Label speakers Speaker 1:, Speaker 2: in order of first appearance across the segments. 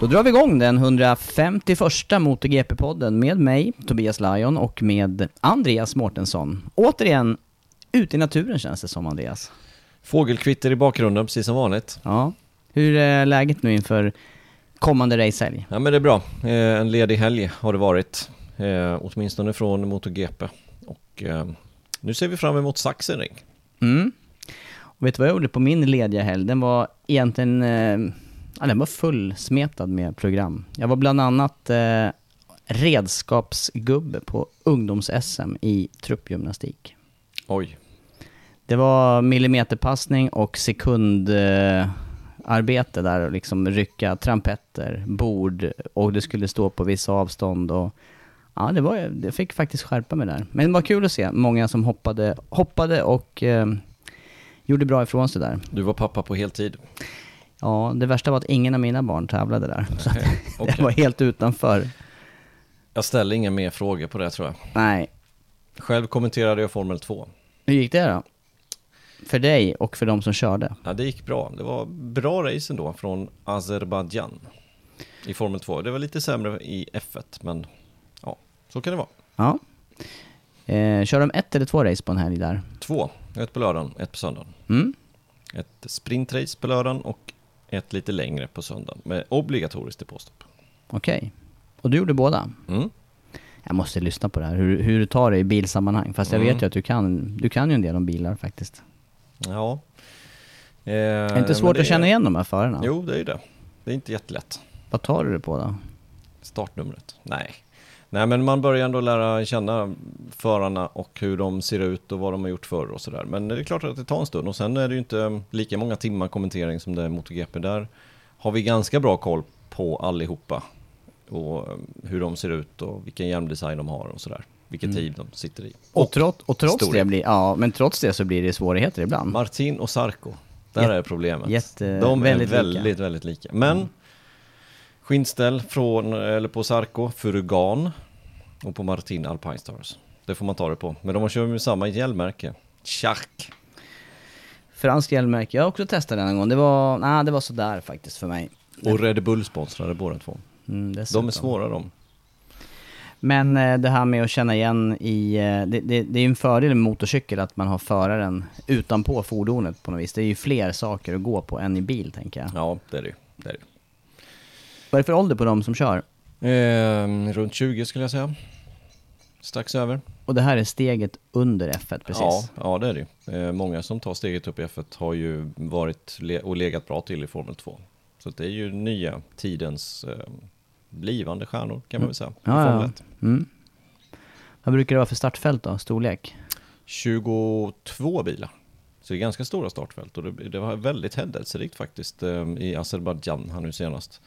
Speaker 1: Då drar vi igång den 151 MotoGP-podden med mig, Tobias Lajon, och med Andreas Mårtensson. Återigen, ute i naturen känns det som, Andreas.
Speaker 2: Fågelkvitter i bakgrunden, precis som vanligt.
Speaker 1: Ja. Hur är läget nu inför kommande racehelg?
Speaker 2: Ja men det är bra. Eh, en ledig helg har det varit. Eh, åtminstone från MotoGP. Och eh, nu ser vi fram emot Sachsenring.
Speaker 1: Mm. Och vet du vad jag gjorde på min lediga helg? Den var egentligen... Ja, den var fullsmetad med program. Jag var bland annat eh, redskapsgubbe på ungdoms-SM i truppgymnastik.
Speaker 2: Oj.
Speaker 1: Det var millimeterpassning och sekundarbete eh, där och liksom rycka trampetter, bord och det skulle stå på vissa avstånd och ja, det var jag fick faktiskt skärpa mig där. Men det var kul att se många som hoppade, hoppade och eh, gjorde bra ifrån sig där.
Speaker 2: Du var pappa på heltid.
Speaker 1: Ja, det värsta var att ingen av mina barn tävlade där. Så
Speaker 2: okej.
Speaker 1: det var helt utanför.
Speaker 2: Jag ställer inga mer frågor på det tror jag.
Speaker 1: Nej.
Speaker 2: Själv kommenterade jag Formel 2.
Speaker 1: Hur gick det då? För dig och för de som körde?
Speaker 2: Ja, det gick bra. Det var bra race ändå från Azerbajdzjan i Formel 2. Det var lite sämre i F1, men ja, så kan det vara.
Speaker 1: Ja. Eh, kör de ett eller två race på en helg där?
Speaker 2: Två, ett på lördagen, ett på söndagen.
Speaker 1: Mm.
Speaker 2: Ett sprintrace på lördagen och ett lite längre på söndagen med obligatoriskt depåstopp.
Speaker 1: Okej. Och du gjorde båda?
Speaker 2: Mm.
Speaker 1: Jag måste lyssna på det här, hur, hur du tar det i bilsammanhang. Fast jag
Speaker 2: Mm.
Speaker 1: vet ju att du kan, du kan ju en del om bilar faktiskt.
Speaker 2: Ja. Eh,
Speaker 1: Är det inte svårt att känna igen de här förarna?
Speaker 2: Jo, det är ju det. Det är inte jättelätt.
Speaker 1: Vad tar du det på då?
Speaker 2: Startnumret? Nej. Nej, men man börjar ändå lära känna förarna och hur de ser ut och vad de har gjort förr och sådär. Men det är klart att det tar en stund och sen är det ju inte lika många timmar kommentering som det är MotoGP. Där har vi ganska bra koll på allihopa och eh, hur de ser ut och vilken hjälmdesign de har och sådär. Vilken tid de sitter i.
Speaker 1: Och, trots, och trots det blir, ja, men trots det så blir det svårigheter ibland.
Speaker 2: Martin och Sarko, där
Speaker 1: Jätte-
Speaker 2: är problemet.
Speaker 1: jätte-
Speaker 2: de är
Speaker 1: väldigt
Speaker 2: väldigt,
Speaker 1: lika.
Speaker 2: väldigt, lika. Men skinnställ från, eller på Sarko, Furugan och på Martin Alpine Stars. Det får man ta det på. Men de har kört med samma hjälmmärke. Schack.
Speaker 1: Fransk hjälmmärke, jag har också testat den en gång. Det var, nej, det var sådär faktiskt för mig.
Speaker 2: Och Red Bull sponsrade båda två.
Speaker 1: Mm,
Speaker 2: De är svåra de.
Speaker 1: Men eh, det här med att känna igen i... eh, Det, det, det är ju en fördel med motorcykel att man har föraren utanpå fordonet på något vis. Det är ju fler saker att gå på än i bil, tänker jag.
Speaker 2: Ja, det är det ju. Det är det.
Speaker 1: Vad är det för ålder på de som kör?
Speaker 2: Ehm, runt 20 skulle jag säga. Strax över.
Speaker 1: Och det här är steget under F1 precis?
Speaker 2: Ja, ja, det är det. Eh, många som tar steget upp i F1 har ju varit le- och legat bra till i Formel 2. Så det är ju nya tidens eh, blivande stjärnor kan man väl säga. i
Speaker 1: Ja, ja.
Speaker 2: 1.
Speaker 1: Mm. Vad brukar det vara för startfält då? Storlek?
Speaker 2: 22 bilar. Så det är ganska stora startfält och det, det var väldigt händelserikt faktiskt eh, i Azerbajdzjan här nu senast.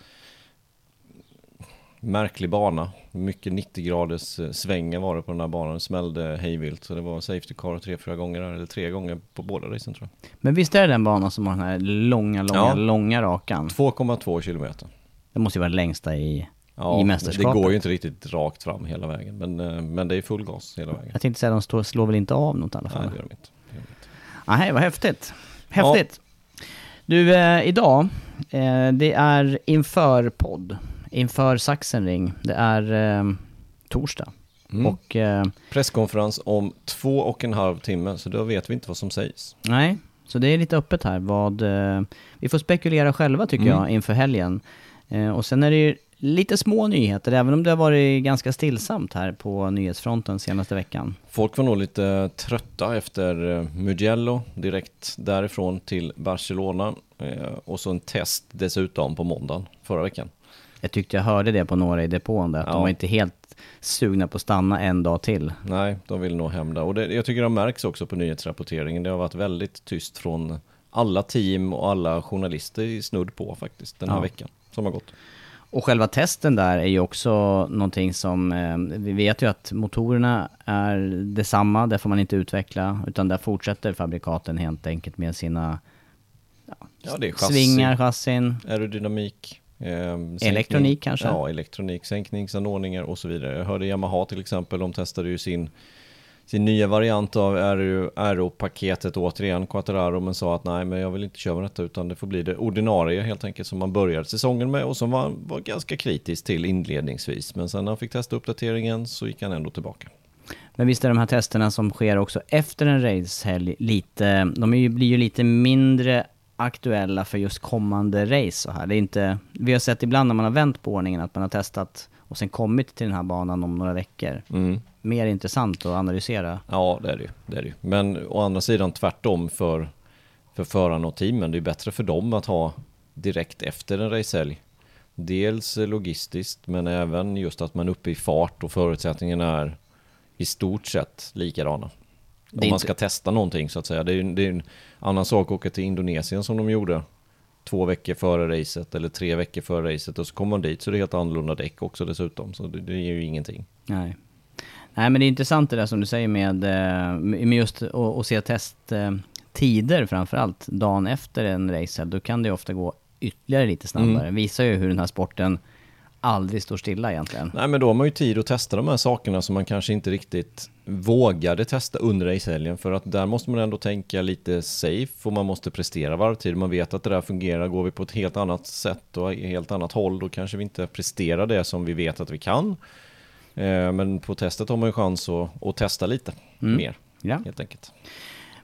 Speaker 2: Märklig bana. Mycket 90 graders eh, svängar var det på den här banan. Det smällde hejvilt. Så det var safety car tre, fyra gånger, eller tre gånger på båda racen tror jag.
Speaker 1: Men visst är det den banan som har den här långa, långa,
Speaker 2: Ja.
Speaker 1: långa rakan?
Speaker 2: 2,2 kilometer.
Speaker 1: Det måste ju vara längsta i,
Speaker 2: Ja,
Speaker 1: i
Speaker 2: det
Speaker 1: mästerskapet.
Speaker 2: går ju inte riktigt rakt fram hela vägen. Men, eh, men det är full gas hela vägen.
Speaker 1: Jag tänkte säga, de står, slår väl inte av något i alla fall?
Speaker 2: Nej, det gör de inte. Det gör de inte.
Speaker 1: Nej, vad häftigt. Häftigt. Du, eh, idag, eh, det är inför podd, inför Sachsenring. Det är eh, torsdag.
Speaker 2: Mm.
Speaker 1: Och eh,
Speaker 2: Presskonferens om två och en halv timme, så då vet vi inte vad som sägs.
Speaker 1: nej, så det är lite öppet här vad... Eh, vi får spekulera själva tycker
Speaker 2: Mm.
Speaker 1: jag inför helgen. Eh, och sen är det ju lite små nyheter, även om det har varit ganska stillsamt här på nyhetsfronten senaste veckan.
Speaker 2: Folk var nog lite trötta efter eh, Mugello direkt därifrån till Barcelona eh, och så en test dessutom på måndagen förra veckan.
Speaker 1: Jag tyckte jag hörde det på några i depån där, att
Speaker 2: Ja.
Speaker 1: de var inte helt sugna på att stanna en dag till.
Speaker 2: Nej, de vill nog hem där. Och det, jag tycker det märks också på nyhetsrapporteringen. Det har varit väldigt tyst från alla team och alla journalister i snudd på faktiskt den här
Speaker 1: Ja.
Speaker 2: veckan som har gått.
Speaker 1: Och själva testen där är ju också någonting som, eh, vi vet ju att motorerna är detsamma, där får man inte utveckla, utan där fortsätter fabrikaten helt enkelt med sina
Speaker 2: Ja, det är chassi,
Speaker 1: svingar, chassin.
Speaker 2: aerodynamik, sänkning-
Speaker 1: Elektronik kanske?
Speaker 2: Ja, elektronik, sänkningsanordningar och så vidare. Jag hörde Yamaha till exempel, de testade ju sin, sin nya variant av aero- aero-paketet återigen, Quattararo, men sa att nej, men jag vill inte köra med detta, utan det får bli det ordinarie helt enkelt som man började säsongen med och som var, var ganska kritisk till inledningsvis. Men sen när han fick testa uppdateringen så gick han ändå tillbaka.
Speaker 1: Men visst är de här testerna som sker också efter en racehelg lite, de ju, blir ju lite mindre aktuella för just kommande race så här. Det är inte, vi har sett ibland när man har vänt på ordningen att man har testat och sen kommit till den här banan om några veckor.
Speaker 2: Mm.
Speaker 1: Mer intressant att analysera.
Speaker 2: Ja, det är det ju. Det är det ju. Men å andra sidan tvärtom för, för förarna och teamen. Det är bättre för dem att ha direkt efter en racehelg. Dels logistiskt, men även just att man är uppe i fart och förutsättningarna är i stort sett likadana. Om
Speaker 1: är
Speaker 2: man
Speaker 1: inte-
Speaker 2: ska testa någonting så att säga. Det är, ju- det är en annan sak att åka till Indonesien som de gjorde två veckor före racet eller tre veckor före racet och så kommer man dit så det är helt annorlunda däck också dessutom. Så det, det ger ju ingenting.
Speaker 1: Nej. Nej men det är intressant det där som du säger med, eh, med just att, se testtider framförallt dagen efter en racehelg. Då kan det ofta gå ytterligare lite snabbare. Visar ju hur den här sporten aldrig står stilla egentligen.
Speaker 2: Nej men då har man ju tid att testa de här sakerna som man kanske inte riktigt vågade testa under racehelgen för att där måste man ändå tänka lite safe och man måste prestera varvtid. Man vet att det där fungerar. Går vi på ett helt annat sätt och ett helt annat håll då kanske vi inte presterar det som vi vet att vi kan. Eh, Men på testet har man ju chans att, att testa lite mer
Speaker 1: Ja.
Speaker 2: helt enkelt.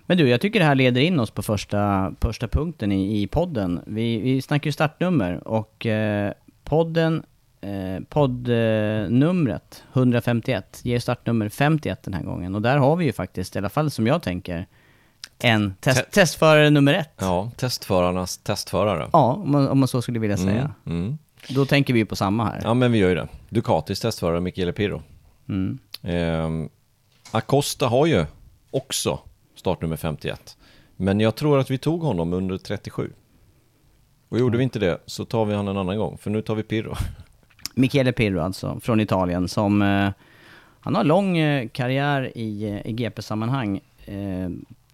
Speaker 1: Men du, jag tycker det här leder in oss på första, första punkten i, i podden. Vi, vi snackar ju startnummer och eh, podden, eh, poddnumret 151 ger startnummer 51 den här gången. Och där har vi ju faktiskt, i alla fall som jag tänker, en test,
Speaker 2: Te-
Speaker 1: testförare nummer ett.
Speaker 2: Ja, testförarnas testförare.
Speaker 1: Ja, om man, om man så skulle vilja säga.
Speaker 2: Mm, mm.
Speaker 1: Då tänker vi på samma här.
Speaker 2: Ja men vi gör ju det. Ducatis testförare Michele Pirro.
Speaker 1: Mm.
Speaker 2: Ehm, Acosta har ju också startnummer 51. Men jag tror att vi tog honom under 37. Och gjorde vi inte det så tar vi han en annan gång, för nu tar vi Pirro.
Speaker 1: Michele Pirro alltså, från Italien, som... Eh, han har lång eh, karriär i, eh, i GP-sammanhang.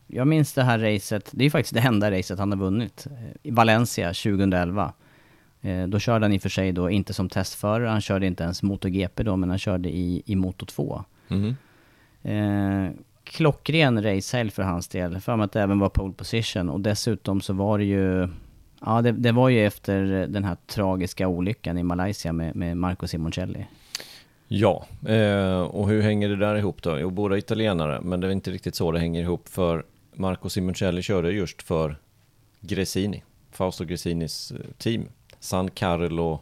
Speaker 1: Jag minns det här racet, det är faktiskt det enda racet han har vunnit. I Valencia 2011. Eh, då körde han i och för sig då inte som testförare, han körde inte ens MotoGP då, men han körde i, i Moto 2.
Speaker 2: Mhm.
Speaker 1: Eh, klockren racehelg för hans del. För att det även var pole position. Och dessutom så var det ju... Ja, det, det var ju efter den här tragiska olyckan i Malaysia med, med Marco Simoncelli.
Speaker 2: Ja, eh, och hur hänger det där ihop då? Jo, båda italienare, men det är inte riktigt så det hänger ihop för Marco Simoncelli körde just för Gresini, Fausto Gresinis eh, team. San Carlo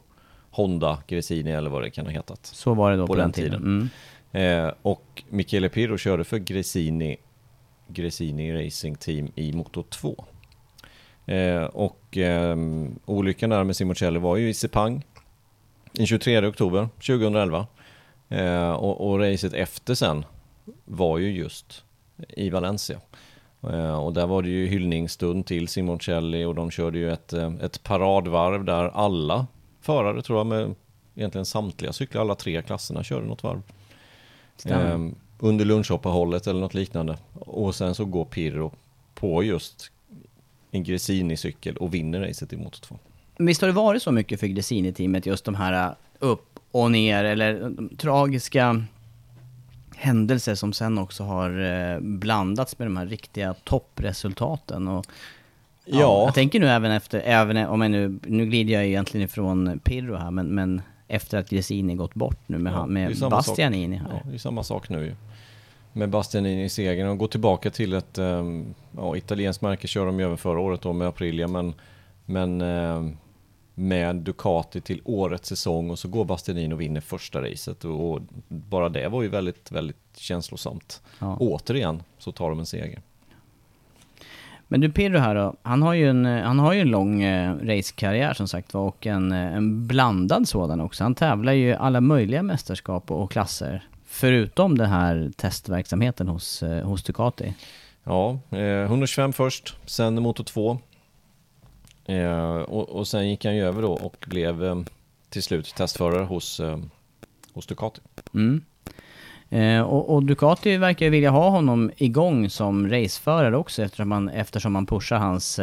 Speaker 2: Honda Gresini eller vad det kan ha hetat.
Speaker 1: Så var det då på,
Speaker 2: På
Speaker 1: den,
Speaker 2: den
Speaker 1: tiden.
Speaker 2: tiden.
Speaker 1: Mm.
Speaker 2: Eh, och Michele Pirro körde för Gresini, Gresini Racing Team i Moto 2. Eh, och eh, olyckan där med Simoncelli var ju i Sepang den 23 oktober 2011. Eh, och, och racet efter sen var ju just i Valencia. Eh, och där var det ju hyllningsstund till Simoncelli och de körde ju ett, eh, ett paradvarv där alla förare tror jag med egentligen samtliga cyklar, alla tre klasserna körde något varv.
Speaker 1: Stämmer.
Speaker 2: Ehm, under lunchuppehållet eller något liknande. Och sen så går Pirro på just en Gresini-cykel och vinner racet i Moto 2.
Speaker 1: Visst har det varit så mycket för Gresini-teamet, just de här uh, upp och ner, eller de tragiska händelser som sen också har eh, blandats med de här riktiga toppresultaten. Och, ja.
Speaker 2: Ja.
Speaker 1: Jag tänker nu även efter, även om jag nu, nu glider jag egentligen ifrån Pirro här, men, men efter att Gresini gått bort nu med,
Speaker 2: Ja,
Speaker 1: han, med Bastianini här.
Speaker 2: Ja, det är samma sak nu ju. Med Bastianini i segern och gå tillbaka till ett um, ja, italienskt märke kör de ju även förra året då med Aprilia men, men ehm, med Ducati till årets säsong och så går Bastianini och vinner första racet och, bara det var ju väldigt, väldigt känslosamt.
Speaker 1: Ja.
Speaker 2: Återigen så tar de en seger.
Speaker 1: Men du Pirro här då, han har ju en, han har ju en lång eh, racekarriär som sagt var och en, eh, en blandad sådan också. Han tävlar ju alla möjliga mästerskap och, och klasser. Förutom den här testverksamheten hos, eh, hos Ducati.
Speaker 2: Ja, eh, 125 först, sen Moto 2. Eh, och, och sen gick han ju över då och blev eh, till slut testförare hos, eh, hos Ducati.
Speaker 1: Mm. Eh, och, och Ducati verkar ju vilja ha honom igång som raceförare också eftersom man, eftersom man pushar hans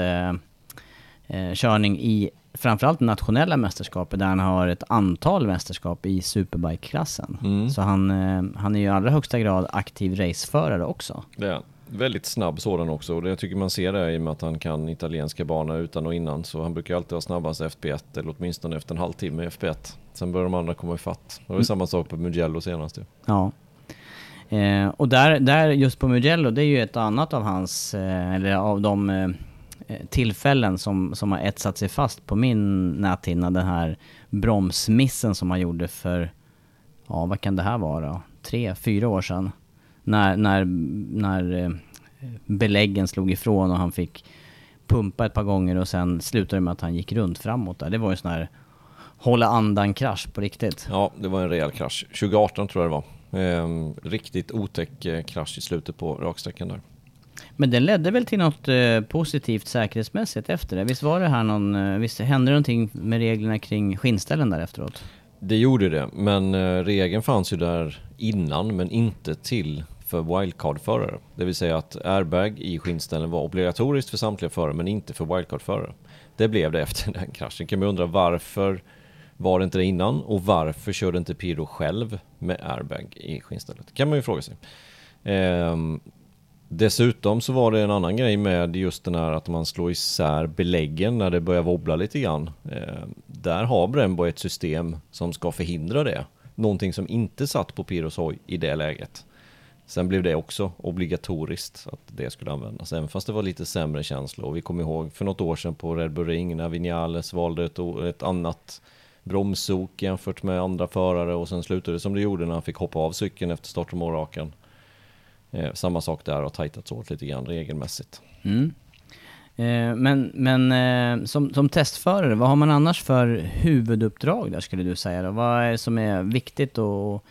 Speaker 1: körning i framförallt nationella mästerskapet där han har ett antal mästerskap i superbike-klassen.
Speaker 2: Mm.
Speaker 1: Så han, eh, han är ju i allra högsta grad aktiv raceförare också.
Speaker 2: Det är. Väldigt snabb sådan också och det jag tycker man ser det i och med att han kan italienska banor utan och innan så han brukar alltid vara snabbast FP1 eller åtminstone efter en halvtimme i FP1. Sen börjar de andra komma ifatt. Det var ju samma sak på Mugello senast ju.
Speaker 1: Ja. Eh, och där, där just på Mugello, det är ju ett annat av hans, eh, eller av de eh, Eh, tillfällen som, som har etsat sig fast på min näthinna. Den här bromsmissen som han gjorde för, ja vad kan det här vara? Tre, fyra år sedan. När, när, när eh, beläggen slog ifrån och han fick pumpa ett par gånger och sen slutade det med att han gick runt framåt där. Det var ju sån här hålla andan-krasch på riktigt.
Speaker 2: Ja, det var en rejäl krasch. 2018 tror jag det var. Ehm, riktigt otäck eh, krasch i slutet på raksträckan där.
Speaker 1: Men den ledde väl till något eh, positivt säkerhetsmässigt efter det? Visst var det här någon, eh, visst hände det någonting med reglerna kring skinnställen där efteråt?
Speaker 2: Det gjorde det, men eh, regeln fanns ju där innan men inte till för wildcard-förare. Det vill säga att airbag i skinnställen var obligatoriskt för samtliga förare men inte för wildcard-förare. Det blev det efter den kraschen. Kan man undra varför var det inte det innan och varför körde inte Piro själv med airbag i skinnstället? kan man ju fråga sig. Ehm, dessutom så var det en annan grej med just den här att man slår isär beläggen när det börjar wobbla lite grann. Eh, där har Brembo ett system som ska förhindra det. Någonting som inte satt på Piros hoj i det läget. Sen blev det också obligatoriskt att det skulle användas, även fast det var lite sämre känsla. Och vi kommer ihåg för något år sedan på Red Bull Ring när Vinales valde ett, ett annat bromsok jämfört med andra förare och sen slutade det som det gjorde när han fick hoppa av cykeln efter start och målrakan. Eh, samma sak där har tajtats åt lite grann regelmässigt.
Speaker 1: Mm. Eh, men men eh, som, som testförare, vad har man annars för huvuduppdrag där skulle du säga då? Vad är det som är viktigt att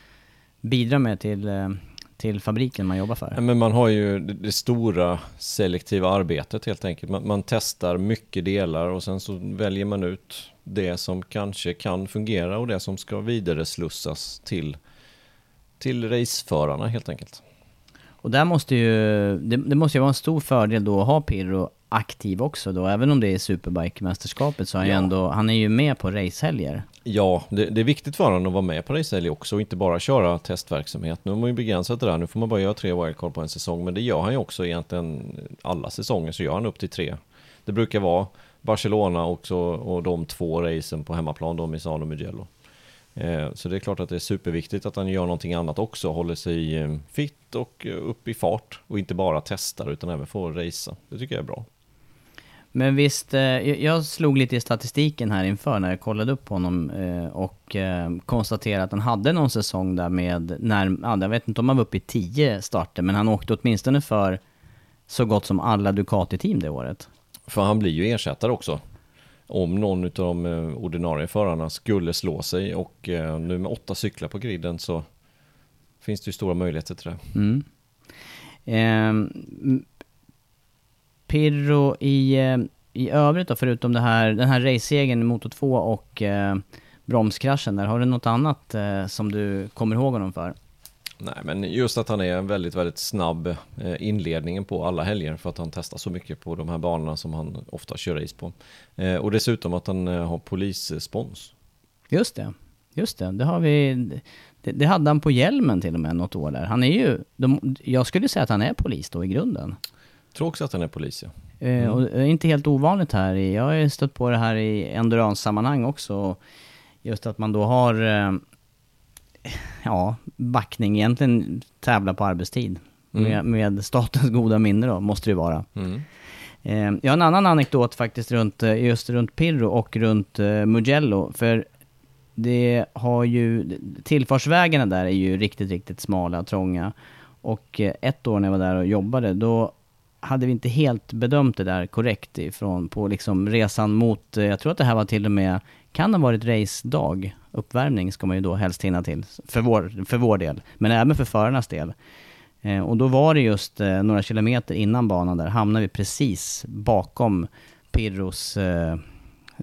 Speaker 1: bidra med till, eh, till fabriken man jobbar för?
Speaker 2: Men man har ju det, det stora selektiva arbetet helt enkelt. Man, man testar mycket delar och sen så väljer man ut det som kanske kan fungera och det som ska vidare slussas till, till raceförarna helt enkelt.
Speaker 1: Och där måste ju, det, det måste ju vara en stor fördel då att ha Pirro aktiv också då, även om det är Superbike-mästerskapet så är han ju
Speaker 2: Ja.
Speaker 1: ändå, han är ju med på racehelger.
Speaker 2: Ja, det, det är viktigt för honom att vara med på racehelg också och inte bara köra testverksamhet. Nu har man ju begränsat det där, nu får man bara göra tre wildcard på en säsong, men det gör han ju också egentligen alla säsonger, så gör han upp till tre. Det brukar vara Barcelona också och de två racen på hemmaplan, då Misano och Mugello. Eh, Så det är klart att det är superviktigt att han gör någonting annat också, håller sig eh, fit och eh, upp i fart och inte bara testar utan även får racea. Det tycker jag är bra.
Speaker 1: Men visst, jag slog lite i statistiken här inför när jag kollade upp honom och konstaterade att han hade någon säsong där med, när, ja, jag vet inte om han var uppe i 10 starter, men han åkte åtminstone för så gott som alla Ducati-team det året.
Speaker 2: För han blir ju ersättare också. Om någon av de eh, ordinarie förarna skulle slå sig och eh, nu med åtta cyklar på griden så finns det ju stora möjligheter till det.
Speaker 1: Mm. Eh, Pirro i, eh, i övrigt då, förutom det här, den här racesegern i Moto 2 och eh, bromskraschen där. Har du något annat eh, som du kommer ihåg honom för?
Speaker 2: Nej, men just att han är en väldigt, väldigt snabb eh, inledningen på alla helger för att han testar så mycket på de här banorna som han ofta kör race på. Eh, och dessutom att han eh, har polisspons.
Speaker 1: Just det, just det. Det, har vi, det, det hade han på hjälmen till och med något år där. Han är ju, de, jag skulle säga att han är polis då i grunden.
Speaker 2: Jag tror också att han är polis, ja.
Speaker 1: Mm. Och inte helt ovanligt här. Jag har stött på det här i endurance-sammanhang också. Just att man då har ja, backning, egentligen tävla på arbetstid. Mm. Med, med, statens goda minne då, måste det vara. Mm. Eh, jag har en annan anekdot faktiskt runt, eh, just runt Pirro och runt eh, Mugello. För det har ju, tillfartsvägarna där är ju riktigt, riktigt smala och trånga. Och eh, ett år när jag var där och jobbade, då hade vi inte helt bedömt det där korrekt ifrån på liksom resan mot, jag tror att det här var till och med, kan ha varit race-dag. Uppvärmning ska man ju då helst hinna till, för vår, för vår del, men även för förarnas del. Eh, och då var det just eh, några kilometer innan banan där, hamnade vi precis bakom Pirros, eh,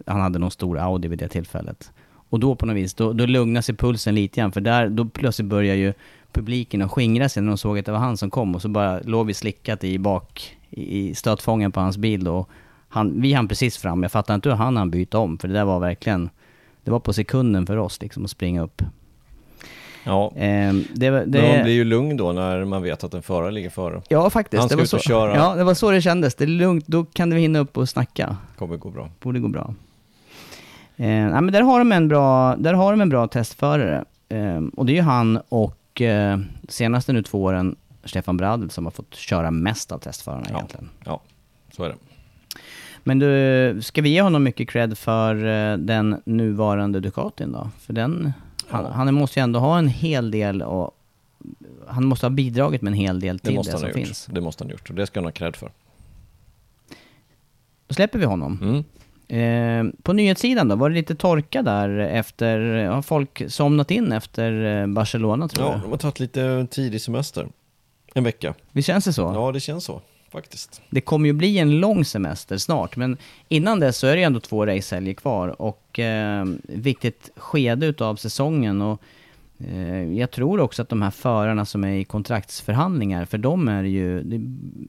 Speaker 1: han hade någon stor Audi vid det tillfället. Och då på något vis, då, då lugnade sig pulsen lite grann, för där, då plötsligt börjar ju publiken att skingra sig när de såg att det var han som kom och så bara låg vi slickat i bak, i stötfången på hans bil då. Han, vi hann precis fram, jag fattar inte hur han hann byta om, för det där var verkligen, det var på sekunden för oss liksom att springa upp.
Speaker 2: Ja, eh, det, det, man blir ju lugn då när man vet att en förare ligger före.
Speaker 1: Ja, faktiskt.
Speaker 2: Han ska
Speaker 1: det var
Speaker 2: ut och
Speaker 1: så,
Speaker 2: köra.
Speaker 1: Ja, det var så det kändes. Det är lugnt, då kan vi hinna upp och snacka.
Speaker 2: Kommer gå bra.
Speaker 1: Borde gå bra. Eh, ja, men där har de en bra, där har de en bra testförare. Eh, och det är ju han och eh, senaste nu två åren Stefan Bradl som har fått köra mest av testförarna
Speaker 2: Ja.
Speaker 1: egentligen.
Speaker 2: Ja, så är det.
Speaker 1: Men du, ska vi ge honom mycket cred för eh, den nuvarande Ducatin då? För den, han,
Speaker 2: Ja.
Speaker 1: han måste ju ändå ha en hel del och han måste ha bidragit med en hel del
Speaker 2: Det
Speaker 1: till det,
Speaker 2: måste han
Speaker 1: som finns.
Speaker 2: Det måste han ha gjort och det ska han ha cred för.
Speaker 1: Då släpper vi honom.
Speaker 2: Mm.
Speaker 1: Eh, på nyhetssidan då, var det lite torka där efter, har folk somnat in efter eh, Barcelona tror
Speaker 2: Ja,
Speaker 1: jag?
Speaker 2: de har tagit lite tidig semester. En vecka.
Speaker 1: Visst känns det så?
Speaker 2: Ja, det känns så faktiskt.
Speaker 1: Det kommer ju bli en lång semester snart, men innan dess så är det ju ändå två racehelger kvar och eh, viktigt skede utav säsongen och eh, jag tror också att de här förarna som är i kontraktsförhandlingar, för dem är det ju, det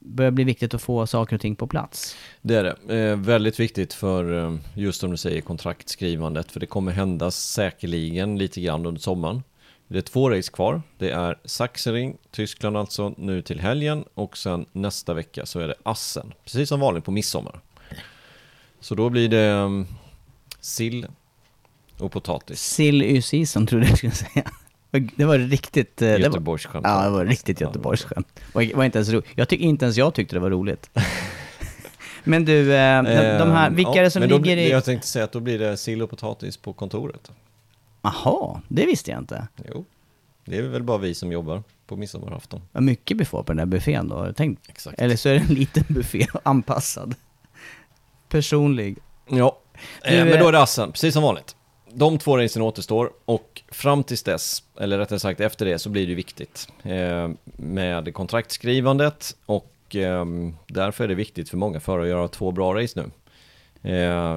Speaker 1: börjar bli viktigt att få saker och ting på plats.
Speaker 2: Det är det. Eh, väldigt viktigt för eh, just som du säger kontraktskrivandet. För det kommer hända säkerligen lite grann under sommaren. Det är två race kvar. Det är Sachsenring, Tyskland alltså, nu till helgen. Och sen nästa vecka så är det Assen. Precis som vanligt på midsommar. Så då blir det um, sill och potatis.
Speaker 1: Sill y-season trodde jag skulle säga. Det var riktigt... eh, var-
Speaker 2: Göteborgsskämt.
Speaker 1: Ja, det var riktigt Göteborgsskämt. Det var inte ens roligt. Jag tycker inte ens jag tyckte det var roligt. Men du, eh, de, de här, vilka
Speaker 2: Ja,
Speaker 1: är det som ligger i...
Speaker 2: Jag tänkte säga att då blir det sill och potatis på kontoret.
Speaker 1: Jaha, det visste jag inte.
Speaker 2: Jo, det är väl bara vi som jobbar på midsommarafton.
Speaker 1: Vad mycket vi får på den där buffén då, har du tänkt?
Speaker 2: Exakt.
Speaker 1: Eller så är det en liten buffé anpassad. Personlig.
Speaker 2: Ja,
Speaker 1: Du,
Speaker 2: eh, men
Speaker 1: eh,
Speaker 2: då är det Assen, precis som vanligt. De två racen återstår och fram tills dess, eller rättare sagt efter det, så blir det viktigt eh, med kontraktskrivandet och eh, därför är det viktigt för många förare att göra två bra race nu. Eh,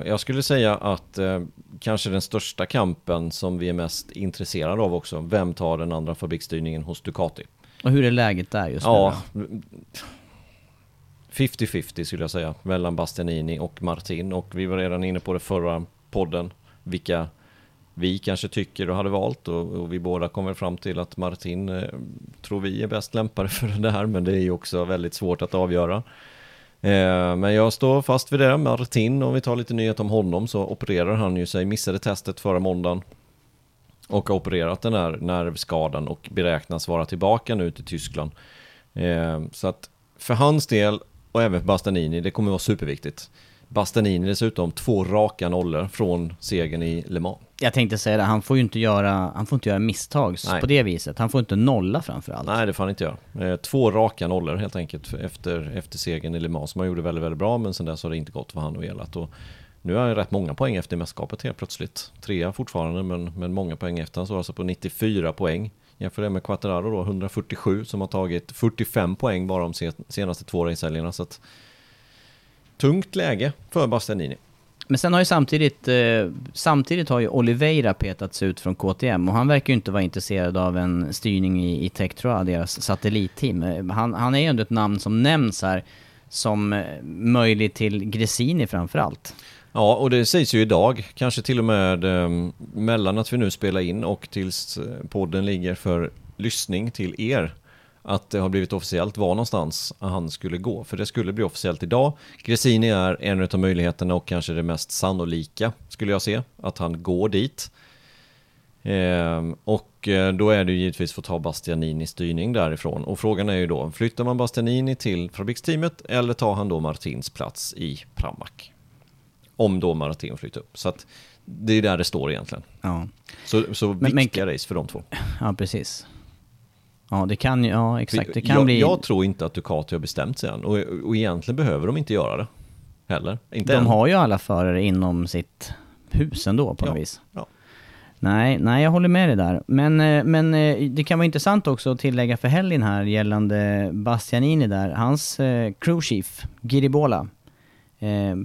Speaker 2: jag skulle säga att eh, kanske den största kampen som vi är mest intresserade av också, vem tar den andra fabriksstyrningen hos Ducati?
Speaker 1: Och hur är läget där just
Speaker 2: Ja,
Speaker 1: nu då?
Speaker 2: 50-50 skulle jag säga, mellan Bastianini och Martin. Och vi var redan inne på det förra podden, vilka vi kanske tycker och hade valt. Och, och vi båda kommer fram till att Martin eh, tror vi är bäst lämpade för det här, men det är ju också väldigt svårt att avgöra. Eh, men jag står fast vid det, Martin, om vi tar lite nyhet om honom så opererar han ju sig, missade testet förra måndagen och har opererat den här nervskadan och beräknas vara tillbaka nu till Tyskland. Eh, så att för hans del och även för Bastanini, det kommer vara superviktigt. Bastanini dessutom två raka nollor från segern i Le Mans.
Speaker 1: Jag tänkte säga det, han får ju inte göra, han får inte göra misstag
Speaker 2: Nej.
Speaker 1: på det viset. Han får inte nolla framför allt.
Speaker 2: Nej, det får han inte göra. Eh, två raka nollor helt enkelt efter, efter segern i Le Mans som han gjorde väldigt, väldigt bra, men sen dess har det inte gått vad han har velat. Och nu har han rätt många poäng efter mästerskapet helt plötsligt. Trea fortfarande, men, men många poäng efter. Han står alltså på 94 poäng. Jämför det med Quattararo då, 147 som har tagit 45 poäng bara de se- senaste två racehelgerna. Så att tungt läge för Bastianini.
Speaker 1: Men sen har ju samtidigt, eh, samtidigt har ju Oliveira petats ut från KTM och han verkar ju inte vara intresserad av en styrning i, i Tektroa, deras satellitteam. Eh, Han, han är ju ändå ett namn som nämns här som eh, möjlig till Gresini framförallt.
Speaker 2: Ja, och det sägs ju idag, kanske till och med eh, mellan att vi nu spelar in och tills eh, podden ligger för lyssning till er, att det har blivit officiellt var någonstans han skulle gå. För det skulle bli officiellt idag. Gresini är en av möjligheterna och kanske det mest sannolika, skulle jag se, att han går dit. Ehm, och eh, då är det givetvis för att ta Bastianini styrning därifrån. Och frågan är ju då, flyttar man Bastianini till fabriksteamet eller tar han då Martins plats i Pramac? Om då Martin flyttar upp. Så att det är där det står egentligen.
Speaker 1: Ja,
Speaker 2: Så, så
Speaker 1: Men-
Speaker 2: viktiga race för de två.
Speaker 1: ja precis. Ja, det kan ju, ja exakt. Det kan
Speaker 2: jag,
Speaker 1: bli...
Speaker 2: jag tror inte att Ducati har bestämt sig än. Och, och egentligen behöver de inte göra det. Heller. Inte
Speaker 1: de
Speaker 2: än.
Speaker 1: har ju alla förare inom sitt hus ändå på något
Speaker 2: Ja,
Speaker 1: vis.
Speaker 2: ja.
Speaker 1: Nej, nej, jag håller med dig där. Men, eh, men eh, det kan vara intressant också att tillägga för helgen här gällande Bastianini där. Hans eh, crew chief, Giribola, eh,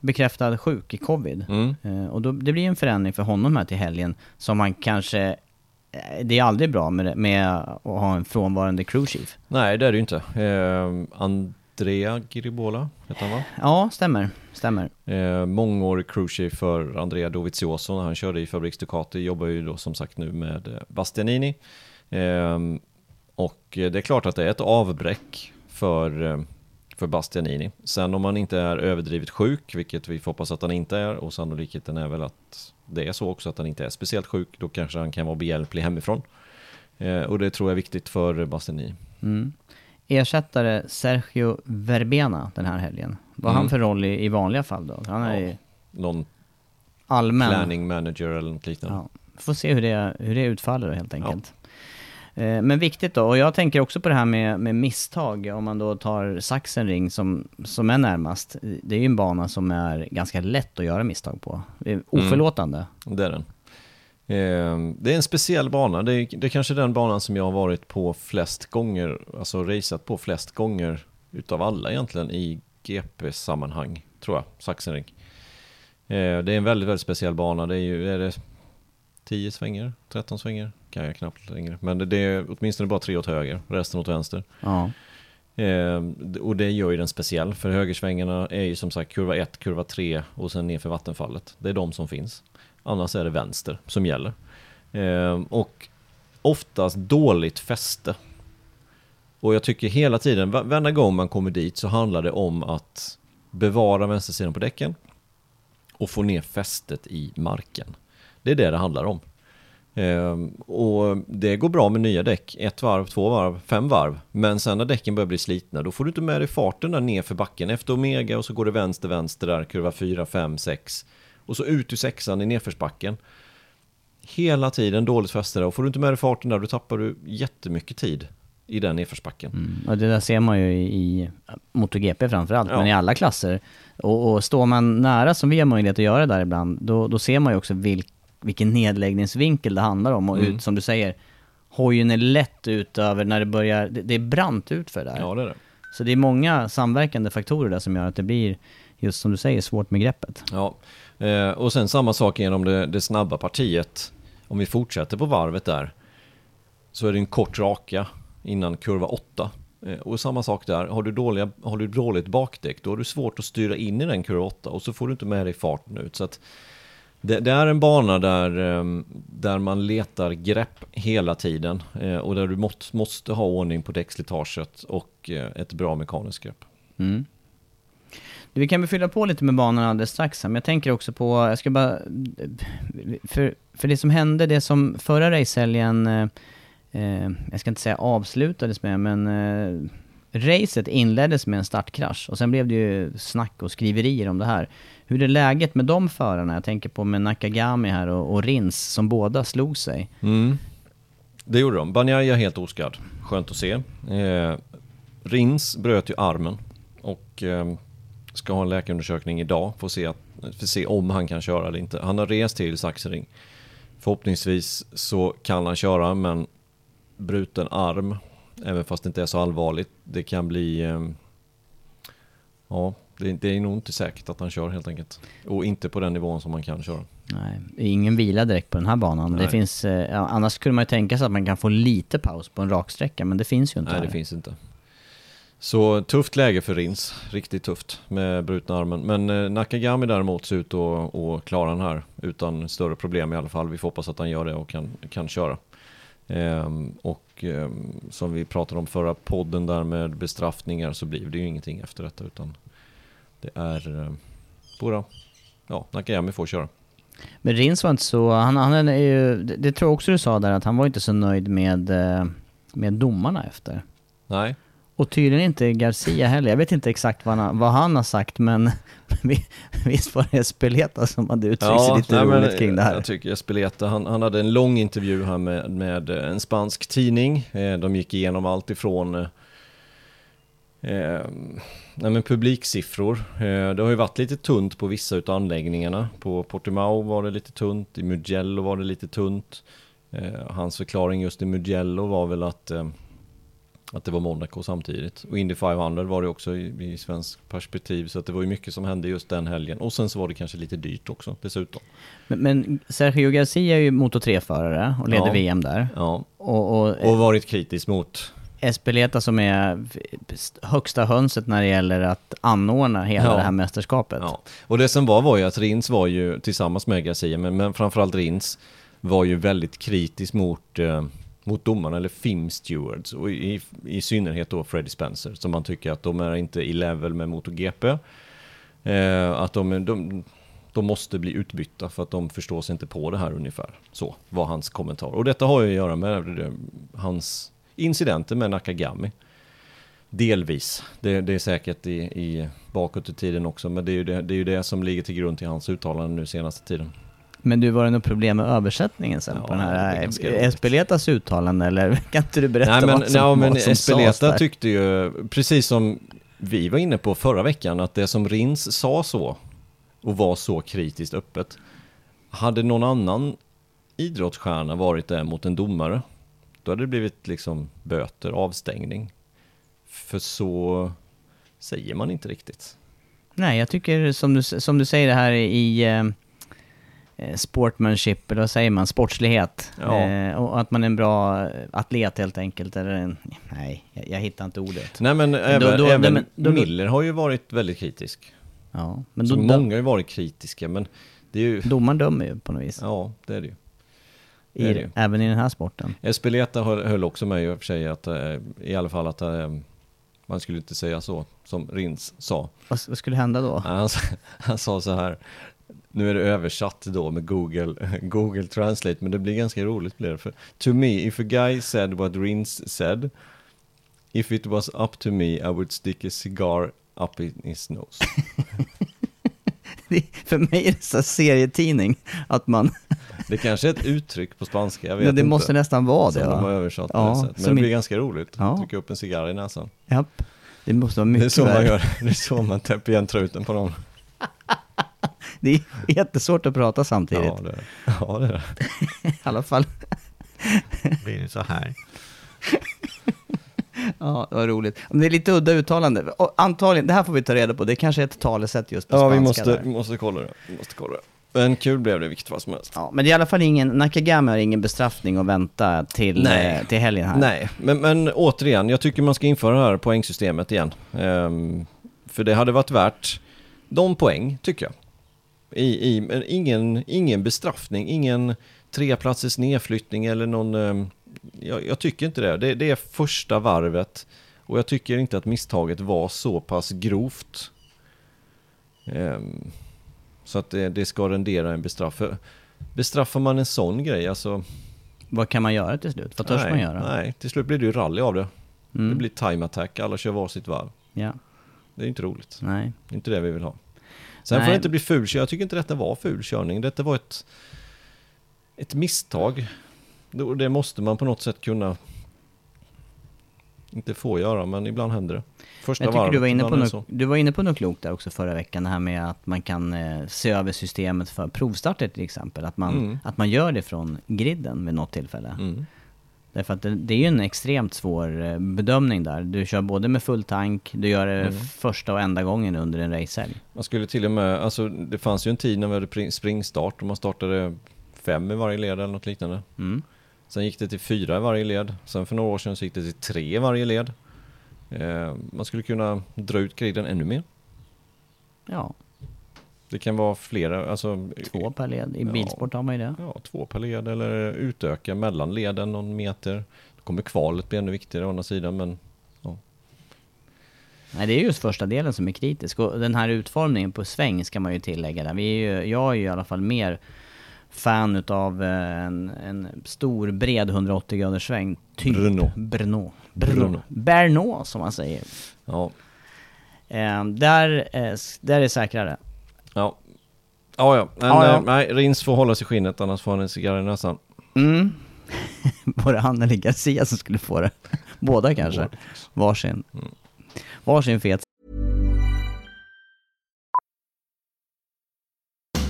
Speaker 1: bekräftad sjuk i covid.
Speaker 2: Mm.
Speaker 1: Eh, och då, det blir en förändring för honom här till helgen som man kanske... eh, Det är aldrig bra med, med att ha en frånvarande crew chief.
Speaker 2: Nej, det är det ju inte. Ehm, Andrea Giribola heter han va?
Speaker 1: Ja, stämmer. Stämmer.
Speaker 2: Eh, mångårig crewchief för Andrea Dovizioso när han körde i Fabriks Ducati, jobbar ju då som sagt nu med eh, Bastianini. Ehm, och eh, det är klart att det är ett avbräck för, eh, för Bastianini. Sen om han inte är överdrivet sjuk, vilket vi får hoppas att han inte är, och sannolikheten är väl att det är så också att han inte är speciellt sjuk, då kanske han kan vara behjälplig hemifrån. Eh, och det tror jag är viktigt för Bastianini.
Speaker 1: Mm. Ersättare Sergio Verbena den här helgen. Vad har
Speaker 2: Mm.
Speaker 1: han för roll i, i vanliga fall då? Han är
Speaker 2: Ja,
Speaker 1: ju
Speaker 2: Någon
Speaker 1: allmän.
Speaker 2: planning manager eller något liknande.
Speaker 1: Ja. Får se hur det, hur det utfaller helt enkelt. Eh, Men viktigt då, och jag tänker också på det här med, med misstag, om man då tar Sachsenring som, som är närmast. Det är ju en bana som är ganska lätt att göra misstag på. Det är Oförlåtande.
Speaker 2: Det är den. Eh, det är en speciell bana. Det är, det är kanske den banan som jag har varit på flest gånger, alltså raceat på flest gånger utav alla egentligen i GP-sammanhang, tror jag, Sachsenring. Eh, det är en väldigt, väldigt speciell bana. Det är ju, är det 10 svänger, 13 svänger? Kan jag knappt längre. Men det, det är åtminstone bara tre åt höger, resten åt vänster.
Speaker 1: Ja.
Speaker 2: Eh, och det gör ju den speciell, för högersvängarna är ju som sagt kurva 1, kurva 3 och sen ner för vattenfallet. Det är de som finns. Annars är det vänster som gäller. Eh, och oftast dåligt fäste. Och jag tycker hela tiden, va- varenda gång man kommer dit så handlar det om att bevara vänstersidan på däcken och få ner fästet i marken. Det är det det handlar om. Ehm, och det går bra med nya däck, ett varv, två varv, fem varv. Men sen när däcken börjar bli slitna, då får du inte med dig farten där ner för backen. Efter Omega och så går det vänster, vänster där, kurva 4, 5, 6. Och så ut ur sexan i nedförsbacken. Hela tiden dåligt fäste där. Och får du inte med dig farten där, då tappar du jättemycket tid i den nedförsbacken.
Speaker 1: Mm. Och det där ser man ju i, i MotoGP framförallt,
Speaker 2: Ja.
Speaker 1: men i alla klasser. Och, och står man nära, som vi har möjlighet att göra där ibland, då, då ser man ju också vilk, vilken nedläggningsvinkel det handlar om. Och
Speaker 2: Mm.
Speaker 1: ut, som du säger, hojen är lätt ut över när det börjar, det, det är brant ut för där.
Speaker 2: Ja, det är det.
Speaker 1: Så det är många samverkande faktorer där som gör att det blir, just som du säger, svårt med greppet.
Speaker 2: Ja, eh, och sen samma sak genom det, det snabba partiet. Om vi fortsätter på varvet där så är det en kort raka innan kurva 8. Eh, och samma sak där, har du, dåliga, har du dåligt bakdäck då har du svårt att styra in i den kurva 8 och så får du inte med dig farten ut. Så att det, det är en bana där, eh, där man letar grepp hela tiden eh, och där du måste, måste ha ordning på däckslitaget och eh, ett bra mekaniskt grepp.
Speaker 1: Mm. Du, Vi kan väl fylla på lite med banan alldeles strax men jag tänker också på, jag ska bara, för, för det som hände, det som förra racehelgen, eh, jag ska inte säga avslutades med, men eh, racet inleddes med en startkrasch och sen blev det ju snack och skriverier om det här. Hur är läget med de förarna? Jag tänker på med Nakagami här och, och Rins som båda slog sig.
Speaker 2: Mm. Det gjorde de. Banjaya helt oskadd. Skönt att se. Eh, Rins bröt ju armen och eh, ska ha en läkarundersökning idag för att se, att, för att se om han kan köra eller inte. Han har rest till Saxering. Förhoppningsvis så kan han köra men bruten arm, även fast det inte är så allvarligt, det kan bli... Eh, ja, det, det är nog inte säkert att han kör helt enkelt. Och inte på den nivån som man kan köra.
Speaker 1: Nej, ingen vila direkt på den här banan. Det finns, eh, annars skulle man ju tänka sig att man kan få lite paus på en raksträcka, men det finns ju inte
Speaker 2: Nej,
Speaker 1: här.
Speaker 2: det finns inte. Så tufft läge för Rins, riktigt tufft med brutna armen. Men eh, Nakagami däremot ser ut att, att klara den här utan större problem i alla fall. Vi får hoppas att han gör det och kan, kan köra. Ehm, och ehm, som vi pratade om förra podden där med bestraffningar så blir det ju ingenting efter detta utan det är eh, bara, ja, Nakagami får köra.
Speaker 1: Men Rins var inte så, han, han är ju, det, det tror jag också du sa där, att han var inte så nöjd med, eh, med domarna efter.
Speaker 2: Nej,
Speaker 1: Och tydligen inte Garcia heller. Jag vet inte exakt vad han, vad han har sagt, men vi- visst var det Espeleta som hade uttryckt sig lite
Speaker 2: nej, men
Speaker 1: roligt kring det här.
Speaker 2: Jag tycker Espeleta, han, han hade en lång intervju här med, med en spansk tidning. Eh, de gick igenom allt ifrån eh, nej, men publiksiffror. Eh, det har ju varit lite tunt på vissa utav anläggningarna. På Portimao var det lite tunt, i Mugello var det lite tunt. Eh, hans förklaring just i Mugello var väl att eh, att det var Monaco samtidigt. Och Indy 500 var det också i, i svensk perspektiv. Så att det var ju mycket som hände just den helgen. Och sen så var det kanske lite dyrt också dessutom.
Speaker 1: Men, men Sergio Garcia är ju Moto 3-förare och leder
Speaker 2: Ja.
Speaker 1: VM där.
Speaker 2: Ja,
Speaker 1: Och, och,
Speaker 2: och varit kritisk mot.
Speaker 1: Espeleta som är högsta hönset när det gäller att anordna hela
Speaker 2: Ja.
Speaker 1: det här mästerskapet.
Speaker 2: Ja. Och det som var var ju att Rins var ju tillsammans med Garcia, men, men framförallt Rins var ju väldigt kritisk mot, eh, mot domarna, eller FIM stewards, och i, i synnerhet då Freddie Spencer, som man tycker att de är inte i level med MotoGP. Eh, att de, de, de måste bli utbytta för att de förstår sig inte på det här ungefär. Så var hans kommentar. Och detta har ju att göra med det, hans incidenter med Nakagami. Delvis. Det, det är säkert i, i bakåt i tiden också, men det är, ju det, det är ju det som ligger till grund till hans uttalanden nu senaste tiden.
Speaker 1: Men du, var det något problem med översättningen sen
Speaker 2: Ja,
Speaker 1: på den här. Espeletas uttalande eller kan inte du berätta
Speaker 2: Nej men,
Speaker 1: vad som,
Speaker 2: ja, men
Speaker 1: vad som
Speaker 2: Espeleta tyckte ju, precis som vi var inne på förra veckan, att det som Rins sa så och var så kritiskt öppet, hade någon annan idrottsstjärna varit det mot en domare, då hade det blivit liksom böter, avstängning. För så säger man inte riktigt.
Speaker 1: Nej, jag tycker som du, som du säger det här i eh, sportmanship, eller vad säger man, sportslighet.
Speaker 2: Ja.
Speaker 1: Eh, och att man är en bra atlet helt enkelt. Eller en, nej, jag, jag hittar inte ordet.
Speaker 2: Nej men även,
Speaker 1: då- nej,
Speaker 2: även
Speaker 1: men då-
Speaker 2: Miller har ju varit väldigt kritisk.
Speaker 1: Ja, men
Speaker 2: Så
Speaker 1: då,
Speaker 2: många har ju varit kritiska, men det är ju...
Speaker 1: domaren dömer ju på något vis.
Speaker 2: Ja, det är det ju.
Speaker 1: I,
Speaker 2: det.
Speaker 1: Även i den här sporten.
Speaker 2: Espeleta höll, också med i och för sig att, eh, i alla fall att eh, man skulle inte säga så, som Rins sa.
Speaker 1: Vad, vad skulle hända då?
Speaker 2: Han, sa- han sa så här, nu är det översatt då med Google, Google Translate, men det blir ganska roligt blir det. För, to me, if a guy said what Rins said, if it was up to me I would stick a cigar up in his nose.
Speaker 1: För mig är det så serietidning, att man...
Speaker 2: Det kanske är ett uttryck på spanska, jag vet
Speaker 1: Men det
Speaker 2: inte.
Speaker 1: måste nästan vara det
Speaker 2: Som de har
Speaker 1: va?
Speaker 2: översatt på
Speaker 1: Ja,
Speaker 2: det. Men det
Speaker 1: i-
Speaker 2: blir ganska roligt.
Speaker 1: Ja.
Speaker 2: Trycka upp en cigarr i näsan.
Speaker 1: Japp. Det måste vara
Speaker 2: Det är
Speaker 1: mycket
Speaker 2: så man gör. Det är så man täpper igen truten på någon.
Speaker 1: Det är jättesvårt att prata samtidigt.
Speaker 2: Ja, det är det. Ja, det är.
Speaker 1: I alla fall.
Speaker 2: Blir det så här?
Speaker 1: Ja, det var roligt. Men det är lite udda uttalande. Och antagligen, det här får vi ta reda på. Det kanske är ett talesätt just på
Speaker 2: Ja,
Speaker 1: spanska
Speaker 2: vi måste, vi måste kolla det. Vi måste kolla det. Men kul blev det vilket fall som helst.
Speaker 1: Ja, men det är i alla fall ingen, Nakagami har ingen bestraffning att vänta till, eh, till helgen här.
Speaker 2: Nej, men, men återigen, jag tycker man ska införa det här poängsystemet igen. Ehm, för det hade varit värt de poäng, tycker jag. I, i, men ingen, ingen bestraffning, ingen tre platsers nedflyttning eller någon... ehm, jag, jag tycker inte det. det. Det är första varvet och jag tycker inte att misstaget var så pass grovt. Ehm, så att det, det ska rendera en bestraff. Bestraffar man en sån grej, alltså...
Speaker 1: Vad kan man göra till slut? Vad törs
Speaker 2: nej,
Speaker 1: man göra?
Speaker 2: Nej, till slut blir det ju rally av det.
Speaker 1: Mm.
Speaker 2: Det blir time attack, alla kör varsitt varv.
Speaker 1: Ja,
Speaker 2: Det är inte roligt.
Speaker 1: nej.
Speaker 2: Det är inte det vi vill ha. Sen får
Speaker 1: Nej.
Speaker 2: det inte bli ful Jag tycker inte detta var ful körning. Detta var ett, ett misstag. Det, måste man på något sätt kunna... Inte få göra, men ibland händer det. Första
Speaker 1: Jag tycker
Speaker 2: varvet,
Speaker 1: du var, inne på något, du var inne på något klokt där också förra veckan, det här med att man kan eh, se över systemet för provstarter till exempel. Att man,
Speaker 2: Mm.
Speaker 1: att man gör det från griden vid något tillfälle.
Speaker 2: Mm.
Speaker 1: Därför att det, det är ju en extremt svår eh, bedömning där. Du kör både med full tank, du gör det
Speaker 2: Mm.
Speaker 1: första och enda gången under en racehelg.
Speaker 2: Man skulle till och med, alltså det fanns ju en tid när vi hade pring- springstart och man startade fem i varje led eller något liknande.
Speaker 1: Mm.
Speaker 2: Sen gick det till fyra i varje led. Sen för några år sedan så gick det till tre i varje led. Eh, man skulle kunna dra ut griden ännu mer.
Speaker 1: Ja,
Speaker 2: Det kan vara flera, alltså
Speaker 1: två per led. I
Speaker 2: Ja.
Speaker 1: bilsport har man ju det.
Speaker 2: Ja, två per led eller utöka mellan leden någon meter. Då kommer kvalet bli ännu viktigare å andra sidan men
Speaker 1: Nej, det är just första delen som är kritisk. Och den här utformningen på sväng ska man ju tillägga där. Vi är ju, jag är ju i alla fall mer fan utav eh, en, en stor bred 180 graders sväng. Typ
Speaker 2: Bruno. Bruno.
Speaker 1: Bruno. Berno som man säger.
Speaker 2: ja.
Speaker 1: Eh, där, eh, där är det säkrare.
Speaker 2: Ja, ja, ja. Men
Speaker 1: Ja, ja.
Speaker 2: nej, Rins får hålla sig i skinnet annars får han en cigarr i näsan.
Speaker 1: Mm. Var det han eller Garcia som skulle få det? Båda kanske? Varsin.
Speaker 2: Mm.
Speaker 1: Varsin fet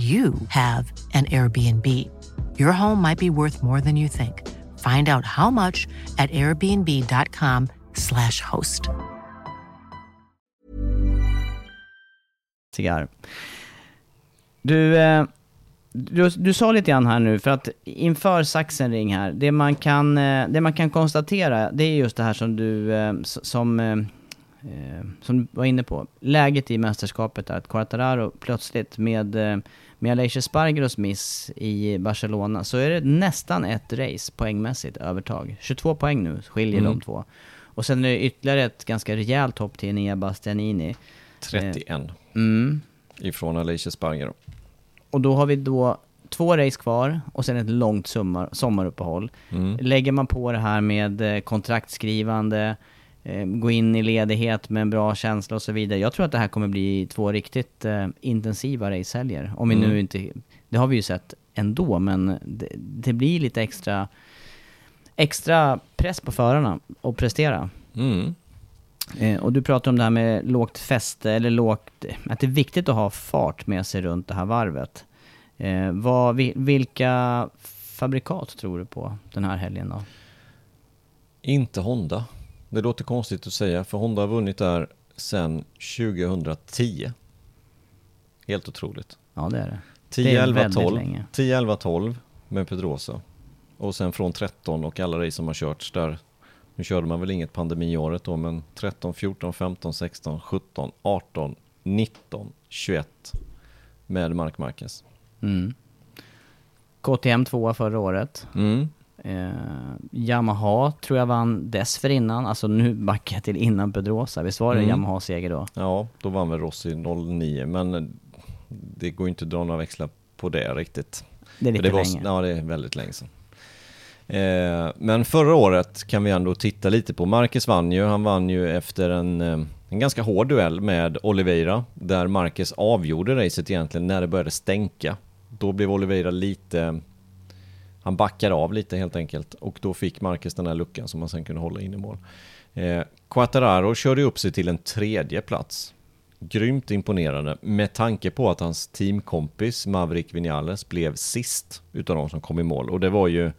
Speaker 3: you have an Airbnb. Your home might be worth more than you think. Find out how much at airbnb.com/slash host.
Speaker 1: Cigar. Du, eh, du, du sa lite grann här nu, för att inför Sachsenring här, det man kan, eh, det man kan konstatera, det är just det här som du, eh, som, som du var inne på. Läget i mästerskapet är att Quartararo plötsligt med, med Aleix Spargeros miss i Barcelona, så är det nästan ett race poängmässigt övertag. 22 poäng nu skiljer
Speaker 2: Mm.
Speaker 1: de två. Och sen är det ytterligare ett ganska rejält hopp till Enea Bastianini.
Speaker 2: 31
Speaker 1: Mm.
Speaker 2: ifrån Alicia Sparger.
Speaker 1: Och då har vi då två race kvar och sen ett långt sommar, sommaruppehåll.
Speaker 2: Mm.
Speaker 1: Lägger man på det här med eh, kontraktskrivande, eh, gå in i ledighet med en bra känsla och så vidare. Jag tror att det här kommer bli två riktigt eh, intensiva racehelger. Om vi
Speaker 2: Mm.
Speaker 1: nu inte, det har vi ju sett ändå, men det, det blir lite extra, extra press på förarna att prestera.
Speaker 2: Mm.
Speaker 1: Eh, och du pratar om det här med lågt fäste, eller lågt, att det är viktigt att ha fart med sig runt det här varvet. Eh, vad, vi- vilka fabrikat tror du på den här helgen då?
Speaker 2: Inte Honda. Det låter konstigt att säga, för Honda har vunnit där sedan 2010. Helt otroligt.
Speaker 1: Ja det är det.
Speaker 2: 10,
Speaker 1: Det är
Speaker 2: 11,
Speaker 1: väldigt
Speaker 2: 12.
Speaker 1: länge.
Speaker 2: 10, 11, 12 med Pedrosa. Och sen från 13 och alla race som har körts där. Nu körde man väl inget pandemiåret då, men 13, 14, 15, 16, 17, 18, 19, 21 med Mark Marquez.
Speaker 1: Mm. KTM tvåa förra året.
Speaker 2: Mm.
Speaker 1: Eh, Yamaha tror jag vann dessförinnan, alltså nu backar jag till innan Pedrosa. Visst var det
Speaker 2: Mm.
Speaker 1: Yamaha-seger då?
Speaker 2: Ja, då vann väl Rossi 09, men det går inte att dra några växlar på det riktigt.
Speaker 1: Det är lite
Speaker 2: det var,
Speaker 1: länge.
Speaker 2: Ja, det är väldigt länge sedan. Eh, men förra året kan vi ändå titta lite på. Marquez vann ju. Han vann ju efter en, eh, en ganska hård duell med Oliveira. Där Marquez avgjorde racet egentligen när det började stänka. Då blev Oliveira lite, han backade av lite helt enkelt och då fick Marcus den här luckan som han sen kunde hålla in i mål. Eh, Quattararo körde upp sig till en tredje plats. Grymt imponerande med tanke på att hans teamkompis Maverick Vinales blev sist utav de som kom i mål och det var ju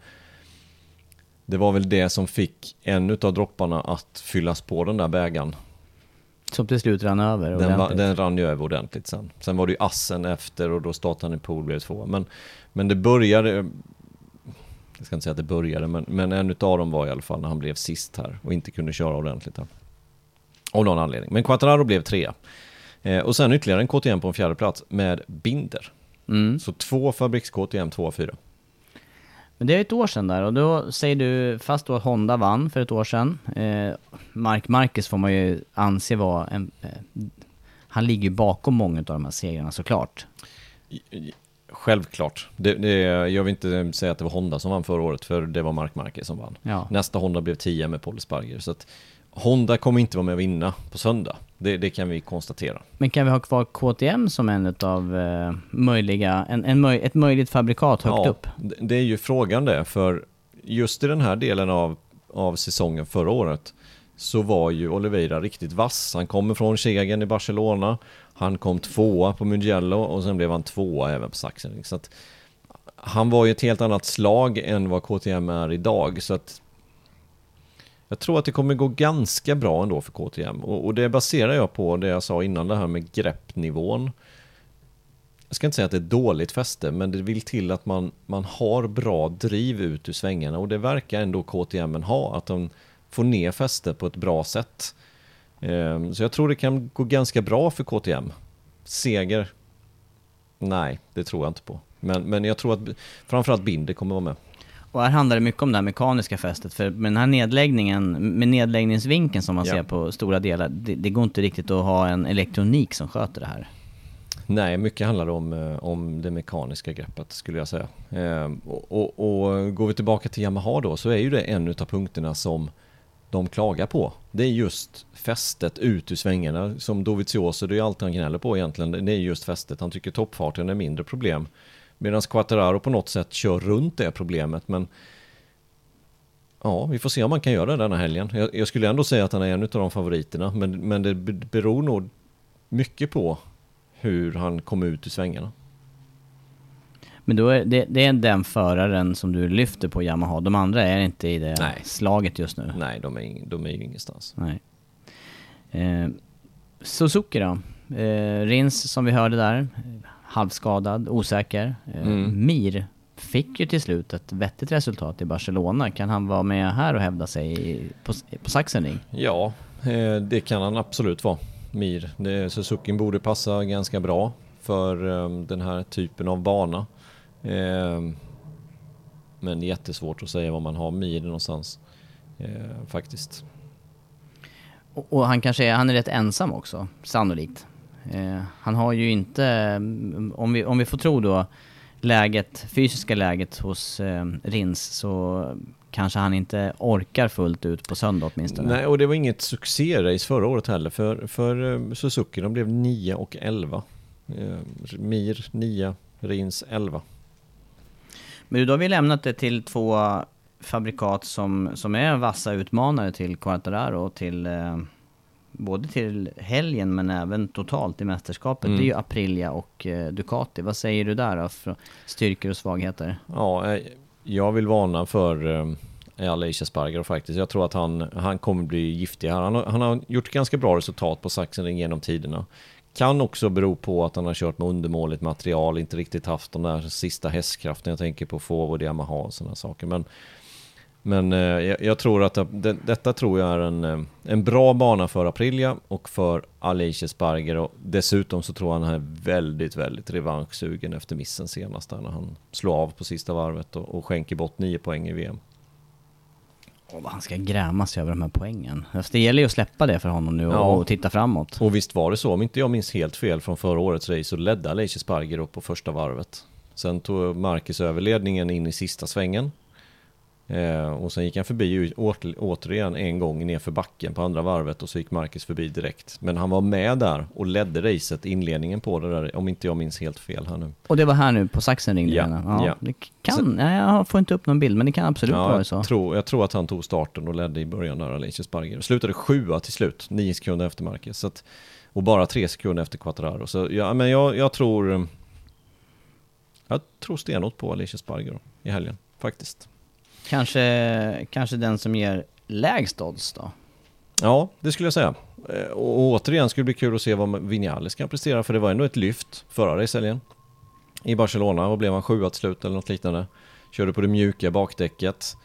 Speaker 2: det var väl det som fick en utav dropparna att fyllas på den där bägaren.
Speaker 1: Som till slut rann över
Speaker 2: Den, va, den rann ju över ordentligt sen. Sen var det ju assen efter och då startade han i pool blev två. Men, men det började, jag ska inte säga att det började, men, men en utav dem var i alla fall när han blev sist här och inte kunde köra ordentligt här. Av någon anledning. Men Quattararo blev trea. Eh, och sen ytterligare en KTM på en fjärde plats med Binder.
Speaker 1: Mm.
Speaker 2: Så två fabriks-KTM, två av fyra.
Speaker 1: Men det är ett år sedan där och då säger du, fast då Honda vann för ett år sedan. Eh, Mark Marquez får man ju anse vara en... Eh, han ligger ju bakom många av de här segrarna såklart.
Speaker 2: Självklart. Det, det, jag vill inte säga att det var Honda som vann förra året, för det var Mark Marquez som vann.
Speaker 1: Ja.
Speaker 2: Nästa Honda blev 10 med Paul Sparger. Så att Honda kommer inte vara med och vinna på söndag. Det, det kan vi konstatera.
Speaker 1: Men kan vi ha kvar KTM som en av eh, möjliga, en, en möj, ett möjligt fabrikat högt upp?
Speaker 2: det- Det är ju frågan det, för just i den här delen av, av säsongen förra året så var ju Oliveira riktigt vass. Han kommer från Segern i Barcelona, han kom tvåa på Mugello och sen blev han tvåa även på Sachsenring. Så att han var ju ett helt annat slag än vad KTM är idag. Så att jag tror att det kommer gå ganska bra ändå för KTM. Och, och det baserar jag på det jag sa innan, det här med greppnivån. Jag ska inte säga att det är dåligt fäste, men det vill till att man, man har bra driv ut ur svängarna och det verkar ändå KTM ha, att de får ner fäste på ett bra sätt. Ehm, Så jag tror det kan gå ganska bra för KTM. Seger? Nej, det tror jag inte på. Men, men jag tror att framförallt Binder kommer vara med.
Speaker 1: Och här handlar det mycket om det här mekaniska fästet, för med den här nedläggningen, med nedläggningsvinkeln som man
Speaker 2: Ja.
Speaker 1: ser på stora delar, det, det går inte riktigt att ha en elektronik som sköter det här.
Speaker 2: Nej, mycket handlar om, eh, om det mekaniska greppet skulle jag säga. Ehm, och, och, och går vi tillbaka till Yamaha då så är ju det en av punkterna som de klagar på. Det är just fästet ut ur svängarna. Som Dovizioso, det är allt han gnäller på egentligen. Det är just fästet. Han tycker toppfarten är mindre problem. Medan Quattararo på något sätt kör runt det problemet. Men ja, vi får se om man kan göra det denna helgen. Jag, jag skulle ändå säga att han är en av de favoriterna. Men, men det beror nog mycket på hur han kom ut ur svängarna.
Speaker 1: Men då är det, det är den föraren som du lyfter på Yamaha, de andra är inte i det
Speaker 2: Nej.
Speaker 1: slaget just nu.
Speaker 2: Nej, de är, ing- de är ju ingenstans.
Speaker 1: Nej. Eh, Suzuki då? Eh, Rins som vi hörde där, halvskadad, osäker. Eh,
Speaker 2: Mm.
Speaker 1: Mir fick ju till slut ett vettigt resultat i Barcelona. Kan han vara med här och hävda sig i, på, på Sachsenring?
Speaker 2: Ja, eh, det kan han absolut vara. Mir. Det, Suzuki borde passa ganska bra för eh, den här typen av bana. Eh, Men det är jättesvårt att säga var man har Mir någonstans. Eh, Faktiskt.
Speaker 1: Och, och han kanske är, han är rätt ensam också, sannolikt. Eh, han har ju inte, mm, om vi, om vi får tro då, läget, fysiska läget hos eh, Rins så kanske han inte orkar fullt ut på söndag åtminstone.
Speaker 2: Nej, och det var inget succérace förra året heller för, för eh, Suzuki. De blev 9 och 11. Eh, Mir 9, Rins 11.
Speaker 1: Men då har vi lämnat det till två fabrikat som, som är vassa utmanare till Quartararo och till eh, både till helgen men även totalt i mästerskapet.
Speaker 2: Mm.
Speaker 1: Det är ju Aprilia och eh, Ducati. Vad säger du där då? För styrkor och svagheter?
Speaker 2: Ja, eh, jag vill varna för eh, Alicia Sparger faktiskt. Jag tror att han, han kommer bli giftig här. Han har, han har gjort ganska bra resultat på Sachsenring genom tiderna. Kan också bero på att han har kört med undermåligt material, inte riktigt haft de där sista hästkraften. Jag tänker på Forward, Yamaha och sådana saker. Men, men eh, jag, jag tror att det, detta tror jag är en, eh, en bra bana för Aprilia och för Alicia Sparger. Och dessutom så tror jag han är väldigt, väldigt revanschsugen efter missen senast där när han slår av på sista varvet och, och skänker bort nio poäng i VM.
Speaker 1: Åh, vad han ska gräma sig över de här poängen. Alltså, det gäller ju att släppa det för honom nu och,
Speaker 2: Ja.
Speaker 1: och titta framåt.
Speaker 2: Och visst var det så, om inte jag minns helt fel från förra årets race så ledde Alicia Sparger upp på första varvet. Sen tog Marcus över ledningen in i sista svängen. Eh, och sen gick han förbi åter, återigen en gång ner för backen på andra varvet och så gick Marcus förbi direkt. Men han var med där och ledde racet, inledningen på det där, om inte jag minns helt fel här nu.
Speaker 1: Och det var här nu på saxen ringde
Speaker 2: Ja,
Speaker 1: ja.
Speaker 2: ja.
Speaker 1: Det kan, nej, jag får inte upp någon bild, men det kan absolut
Speaker 2: Ja,
Speaker 1: vara så.
Speaker 2: jag, tror, jag tror att han tog starten och ledde i början där, Alicia Sparger. Slutade sjua till slut, nio sekunder efter Marcus. Så att, och bara tre sekunder efter Quattararo. Så ja, men jag, jag tror... Jag tror stenhårt på Alicia Sparger i helgen, faktiskt.
Speaker 1: Kanske, kanske den som ger lägst odds då?
Speaker 2: Ja, det skulle jag säga. Eh, och återigen skulle det bli kul att se vad Vinales kan prestera, för det var ändå ett lyft förra racehelgen. I Barcelona, Vad blev han sjua till slut eller något liknande. Körde på det mjuka bakdäcket.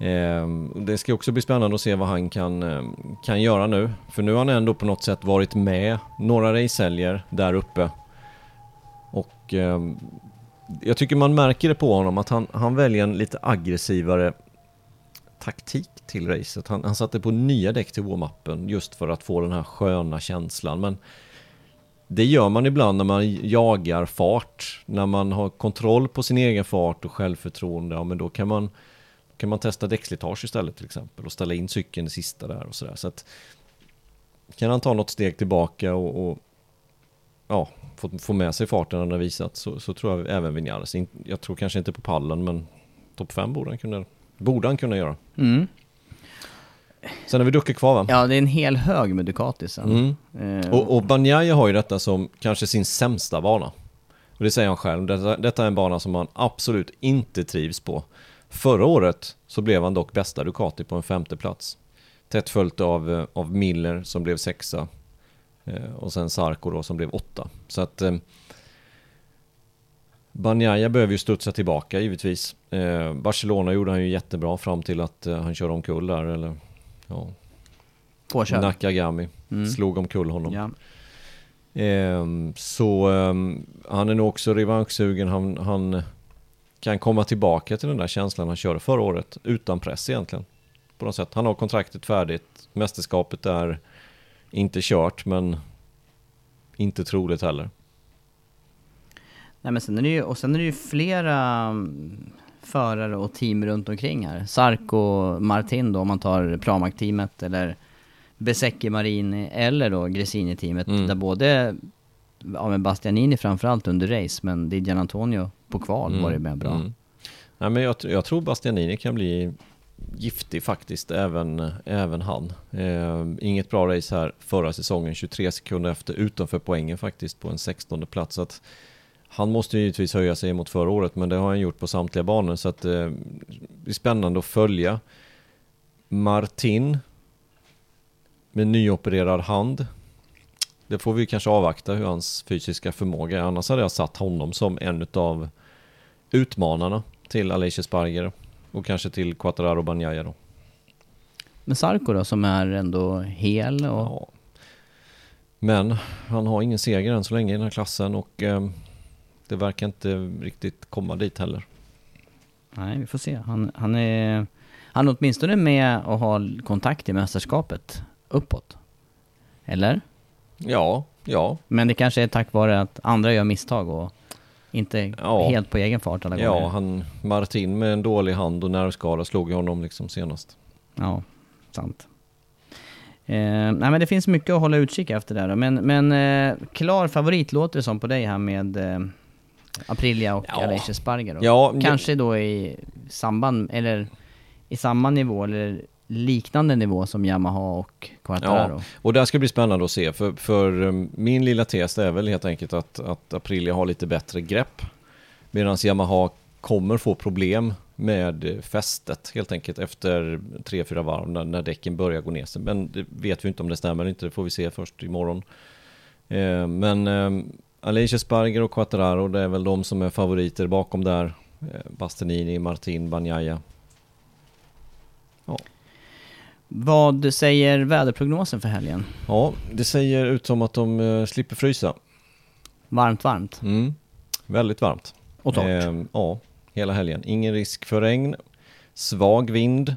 Speaker 2: Eh, Det ska också bli spännande att se vad han kan, ehm, kan göra nu. För nu har han ändå på något sätt varit med några racehelger där uppe. Och eh, jag tycker man märker det på honom att han, han väljer en lite aggressivare taktik till racet. Han, han satte på nya däck till warm-upen just för att få den här sköna känslan. Men det gör man ibland när man jagar fart. När man har kontroll på sin egen fart och självförtroende. Ja, men då kan man, kan man testa däckslitage istället till exempel och ställa in cykeln i sista där och sådär. Så att kan han ta något steg tillbaka och, och ja, få, få med sig farten han har visat så, så tror jag även Vinales. In- Jag tror kanske inte på pallen men topp 5 borde han kunna, borde han kunna göra.
Speaker 1: Mm.
Speaker 2: Sen har vi Ducke kvar va?
Speaker 1: Ja, det är en hel hög med Ducatisen.
Speaker 2: Mm.
Speaker 1: Eh,
Speaker 2: Och, och Banjaya har ju detta som kanske sin sämsta bana. Och det säger han själv, detta, detta är en bana som han absolut inte trivs på. Förra året så blev han dock bästa Ducati på en femte plats. Tätt följt av, eh, av Miller som blev sexa. Eh, och sen Sarko då som blev åtta. Så att eh, Banjaya behöver ju studsa tillbaka givetvis. Eh, Barcelona gjorde han ju jättebra fram till att eh, han körde omkull där. Eller, ja,
Speaker 1: påkörd.
Speaker 2: Nakagami
Speaker 1: Mm.
Speaker 2: slog omkull honom.
Speaker 1: Ja.
Speaker 2: Ehm, så ehm, han är nog också revanschsugen. Han, han kan komma tillbaka till den där känslan han körde förra året utan press egentligen. På något sätt. Han har kontraktet färdigt. Mästerskapet är inte kört men inte troligt heller.
Speaker 1: Nej men sen är det ju, och sen är det ju flera mm, förare och team runt omkring här. Sarko Martin då om man tar Pramac-teamet eller Besecchi Marini eller då Gresini-teamet
Speaker 2: Mm.
Speaker 1: där både, ja men Bastianini framförallt under race men Didier Antonio på kval var det med bra.
Speaker 2: Mm. Nej, men jag, jag tror Bastianini kan bli giftig faktiskt, även, även han. Eh, inget bra race här förra säsongen, 23 sekunder efter utanför poängen faktiskt på en 16 plats. Så att han måste ju givetvis höja sig mot förra året, men det har han gjort på samtliga banor. Så att eh, det blir spännande att följa. Martin med nyopererad hand. Det får vi kanske avvakta hur hans fysiska förmåga är. Annars hade jag satt honom som en av utmanarna till Alicia Sparger och kanske till Quattararo Banjaya då.
Speaker 1: Men Sarko då som är ändå hel och
Speaker 2: Ja. Men han har ingen seger än så länge i den här klassen och eh, det verkar inte riktigt komma dit heller.
Speaker 1: nej vi får se. Han, han är, han är åtminstone med och har kontakt i mästerskapet uppåt. Eller?
Speaker 2: Ja, ja,
Speaker 1: Men det kanske är tack vare att andra gör misstag och inte
Speaker 2: Ja.
Speaker 1: helt på egen fart alla
Speaker 2: ja,
Speaker 1: gånger.
Speaker 2: han Martin med en dålig hand och nervskada slog ju honom liksom senast.
Speaker 1: Ja, sant. Eh, nej men det finns mycket att hålla utkik efter där då. Men, men eh, klar favorit låter det som på dig här med eh, Aprilia och
Speaker 2: Ja.
Speaker 1: Alicia Sparger.
Speaker 2: Ja,
Speaker 1: Kanske då i samband, eller i samma nivå eller liknande nivå som Yamaha och Quartararo.
Speaker 2: Ja, och där ska det bli spännande att se. För, för um, min lilla tes är väl helt enkelt att, att Aprilia har lite bättre grepp. Medan Yamaha kommer få problem med eh, fästet helt enkelt efter 3-4 varv när, när däcken börjar gå ner sig. Men det vet vi inte om det stämmer inte, det får vi se först imorgon. Eh, men eh, Alicia Sparger och Quattararo, det är väl de som är favoriter bakom där. Eh, Bastianini, Martin, Banjaya.
Speaker 1: Vad säger väderprognosen för helgen?
Speaker 2: Ja, det säger ut som att de eh, slipper frysa.
Speaker 1: Varmt, varmt
Speaker 2: Mm. Väldigt varmt.
Speaker 1: och torrt.
Speaker 2: Ehm, ja, hela helgen. Ingen risk för regn. Svag vind.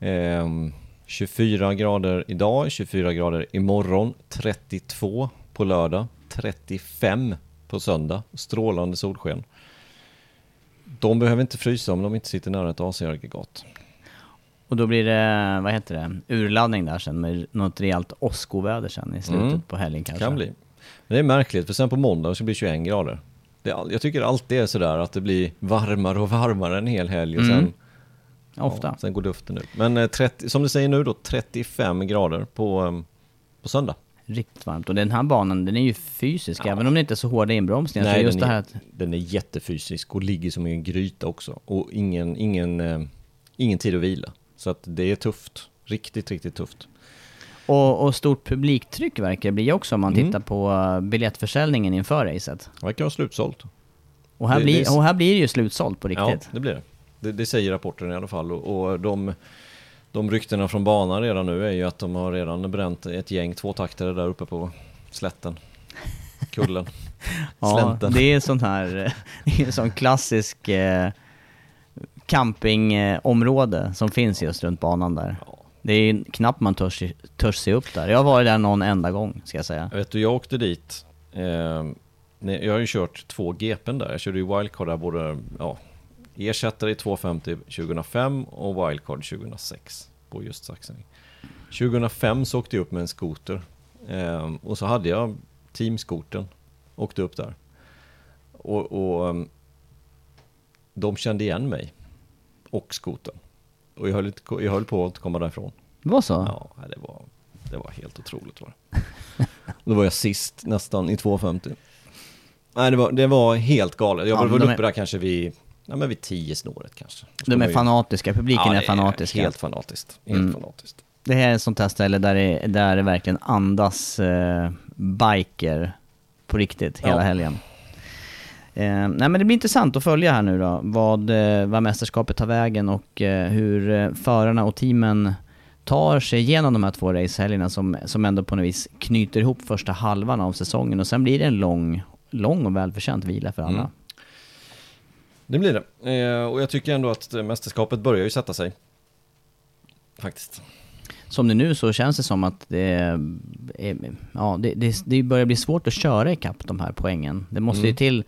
Speaker 2: Ehm, 24 grader idag, 24 grader imorgon, 32 på lördag, 35 på söndag. Strålande solsken. De behöver inte frysa om de inte sitter nära ett AC-aggregat.
Speaker 1: Och då blir det, vad heter det, urladdning där sen med något rejält åskoväder sen i slutet
Speaker 2: Mm.
Speaker 1: på helgen kanske.
Speaker 2: Kan bli. Men det är märkligt, för sen på måndag så blir det 21 grader. Det jag tycker alltid är sådär att det blir varmare och varmare en hel helg och
Speaker 1: Mm.
Speaker 2: sen,
Speaker 1: Ofta.
Speaker 2: ja, sen går luften ut. Men eh, 30, som du säger nu då, 35 grader på, eh, på söndag.
Speaker 1: Riktigt varmt. Och den här banan, den är ju fysisk,
Speaker 2: Ja.
Speaker 1: även om det inte är så hårda inbromsningar. så
Speaker 2: Nej,
Speaker 1: just
Speaker 2: den,
Speaker 1: det
Speaker 2: är,
Speaker 1: här att,
Speaker 2: den är jättefysisk och ligger som i en gryta också. Och ingen, ingen, eh, ingen tid att vila. Så att det är tufft. Riktigt, riktigt tufft.
Speaker 1: och, och stort publiktryck verkar det bli också om man
Speaker 2: Mm.
Speaker 1: tittar på eh, biljettförsäljningen inför racet.
Speaker 2: Det verkar vara slutsålt.
Speaker 1: Och här,
Speaker 2: Det-
Speaker 1: blir,
Speaker 2: det-
Speaker 1: och här blir det ju slutsålt på
Speaker 2: Ja,
Speaker 1: riktigt.
Speaker 2: det blir det. det. Det säger rapporten i alla fall. Och, och de, de ryktena från banan redan nu är ju att de har redan bränt ett gäng tvåtaktare där uppe på slätten. Kullen.
Speaker 1: Ja,
Speaker 2: Slänten.
Speaker 1: det är sånt här, det är en sån klassisk eh, campingområde som finns just runt banan där.
Speaker 2: Ja.
Speaker 1: Det är knappt man törs, törs se upp där. Jag har varit där någon enda gång, ska jag säga.
Speaker 2: Jag vet du, jag åkte dit. Eh, jag har ju kört två GPn där. Jag körde ju wildcard där både, ja, ersättare i 250 2005 och wildcard 2006 på just Saxony. 2005 så åkte jag upp med en skoter. Eh, och så hade jag teamskotern. Åkte upp där. Och, och ehm, de kände igen mig. Och skotern. Och jag höll, inte- jag höll på att komma därifrån.
Speaker 1: Det var så?
Speaker 2: Ja, det var, det var helt otroligt. Var det. Då var jag sist nästan i 250. Nej, det var, det var helt galet. Jag
Speaker 1: Ja,
Speaker 2: var uppe
Speaker 1: är-
Speaker 2: där kanske vid, nej men vid 10 snåret kanske.
Speaker 1: De är fanatiska, publiken
Speaker 2: Ja,
Speaker 1: är
Speaker 2: det
Speaker 1: fanatiska.
Speaker 2: Helt fanatiskt. Helt
Speaker 1: Mm.
Speaker 2: fanatiskt.
Speaker 1: Det här är ett sånt här ställe där det, där det verkligen andas eh, biker på riktigt hela
Speaker 2: Ja.
Speaker 1: helgen. Eh, nej men det blir intressant att följa här nu då, vad, eh, vad mästerskapet tar vägen och eh, hur eh, förarna och teamen tar sig igenom de här två racehelgerna som, som ändå på något vis knyter ihop första halvan av säsongen och sen blir det en lång, lång och välförtjänt vila för alla.
Speaker 2: Mm. Det blir det. Eh, och jag tycker ändå att eh, mästerskapet börjar ju sätta sig. Faktiskt.
Speaker 1: Som det nu så känns det som att det, är, ja, det, det, det börjar bli svårt att köra ikapp de här poängen. Det måste ju
Speaker 2: Mm.
Speaker 1: till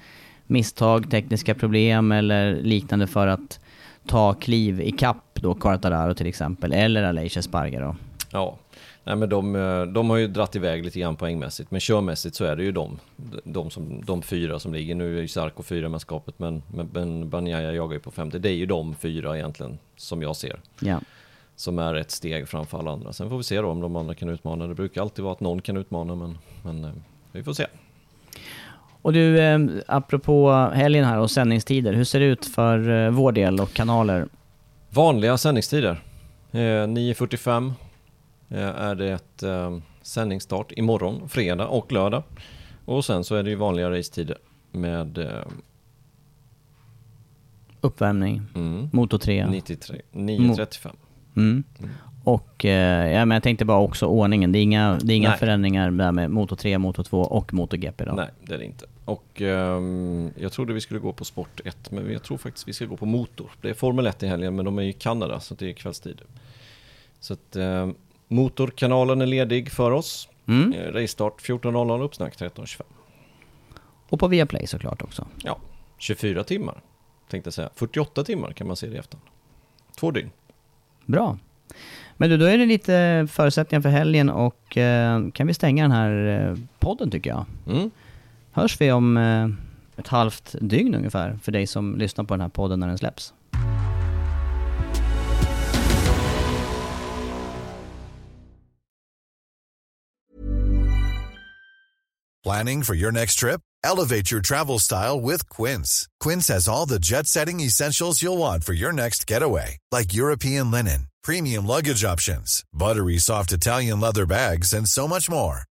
Speaker 1: misstag, tekniska problem eller liknande för att ta kliv ikapp då Quartararo till exempel, eller Aleix Espargaro.
Speaker 2: Ja, nej men de, eh, de har ju dratt iväg lite grann poängmässigt. Men körmässigt så är det ju de, de, som, de fyra som ligger. Nu är ju Sarko fyra med skapet men, men, men Banjaya jagar ju på 50. Det är ju de fyra egentligen som jag ser.
Speaker 1: Ja.
Speaker 2: Som är ett steg framför alla andra. Sen får vi se då om de andra kan utmana. Det brukar alltid vara att någon kan utmana men, men eh, vi får se.
Speaker 1: Och du, eh, apropå helgen här och sändningstider, hur ser det ut för eh, vår del och kanaler?
Speaker 2: Vanliga sändningstider. Eh, 9.45 eh, är det ett eh, sändningsstart imorgon, fredag och lördag. Och sen så är det ju vanliga racetider med eh,
Speaker 1: Uppvärmning,
Speaker 2: mm,
Speaker 1: Moto 3.
Speaker 2: 93, 9.35.
Speaker 1: Mm. Och eh, ja, men jag tänkte bara också ordningen, det är inga, det är inga
Speaker 2: Nej.
Speaker 1: förändringar där med Moto 3, Moto 2 och MotoGP då?
Speaker 2: Nej, det är det inte. Och ehm, jag trodde vi skulle gå på Sport 1, men jag tror faktiskt vi ska gå på Motor. Det är Formel 1 i helgen, men de är i Kanada, så det är kvällstid. Så att ehm, Motorkanalen är ledig för oss.
Speaker 1: Mm.
Speaker 2: Eh, Racestart 14.00, uppsnack 13.25.
Speaker 1: Och på Viaplay såklart också.
Speaker 2: Ja, 24 timmar tänkte jag säga. 48 timmar kan man se det i efterhand. Två dygn.
Speaker 1: Bra. Men du, då är det lite förutsättningar för helgen och eh, kan vi stänga den här eh, podden tycker jag.
Speaker 2: Mm.
Speaker 1: Hörs vi om eh, ett halvt dygn ungefär för dig som lyssnar på den här podden när den släpps.
Speaker 4: Planning for your next trip? Elevate your travel style with Quince. Quince has all the jet setting essentials you'll want for your next getaway, like European linen, premium luggage options, buttery soft Italian leather bags, and so much more.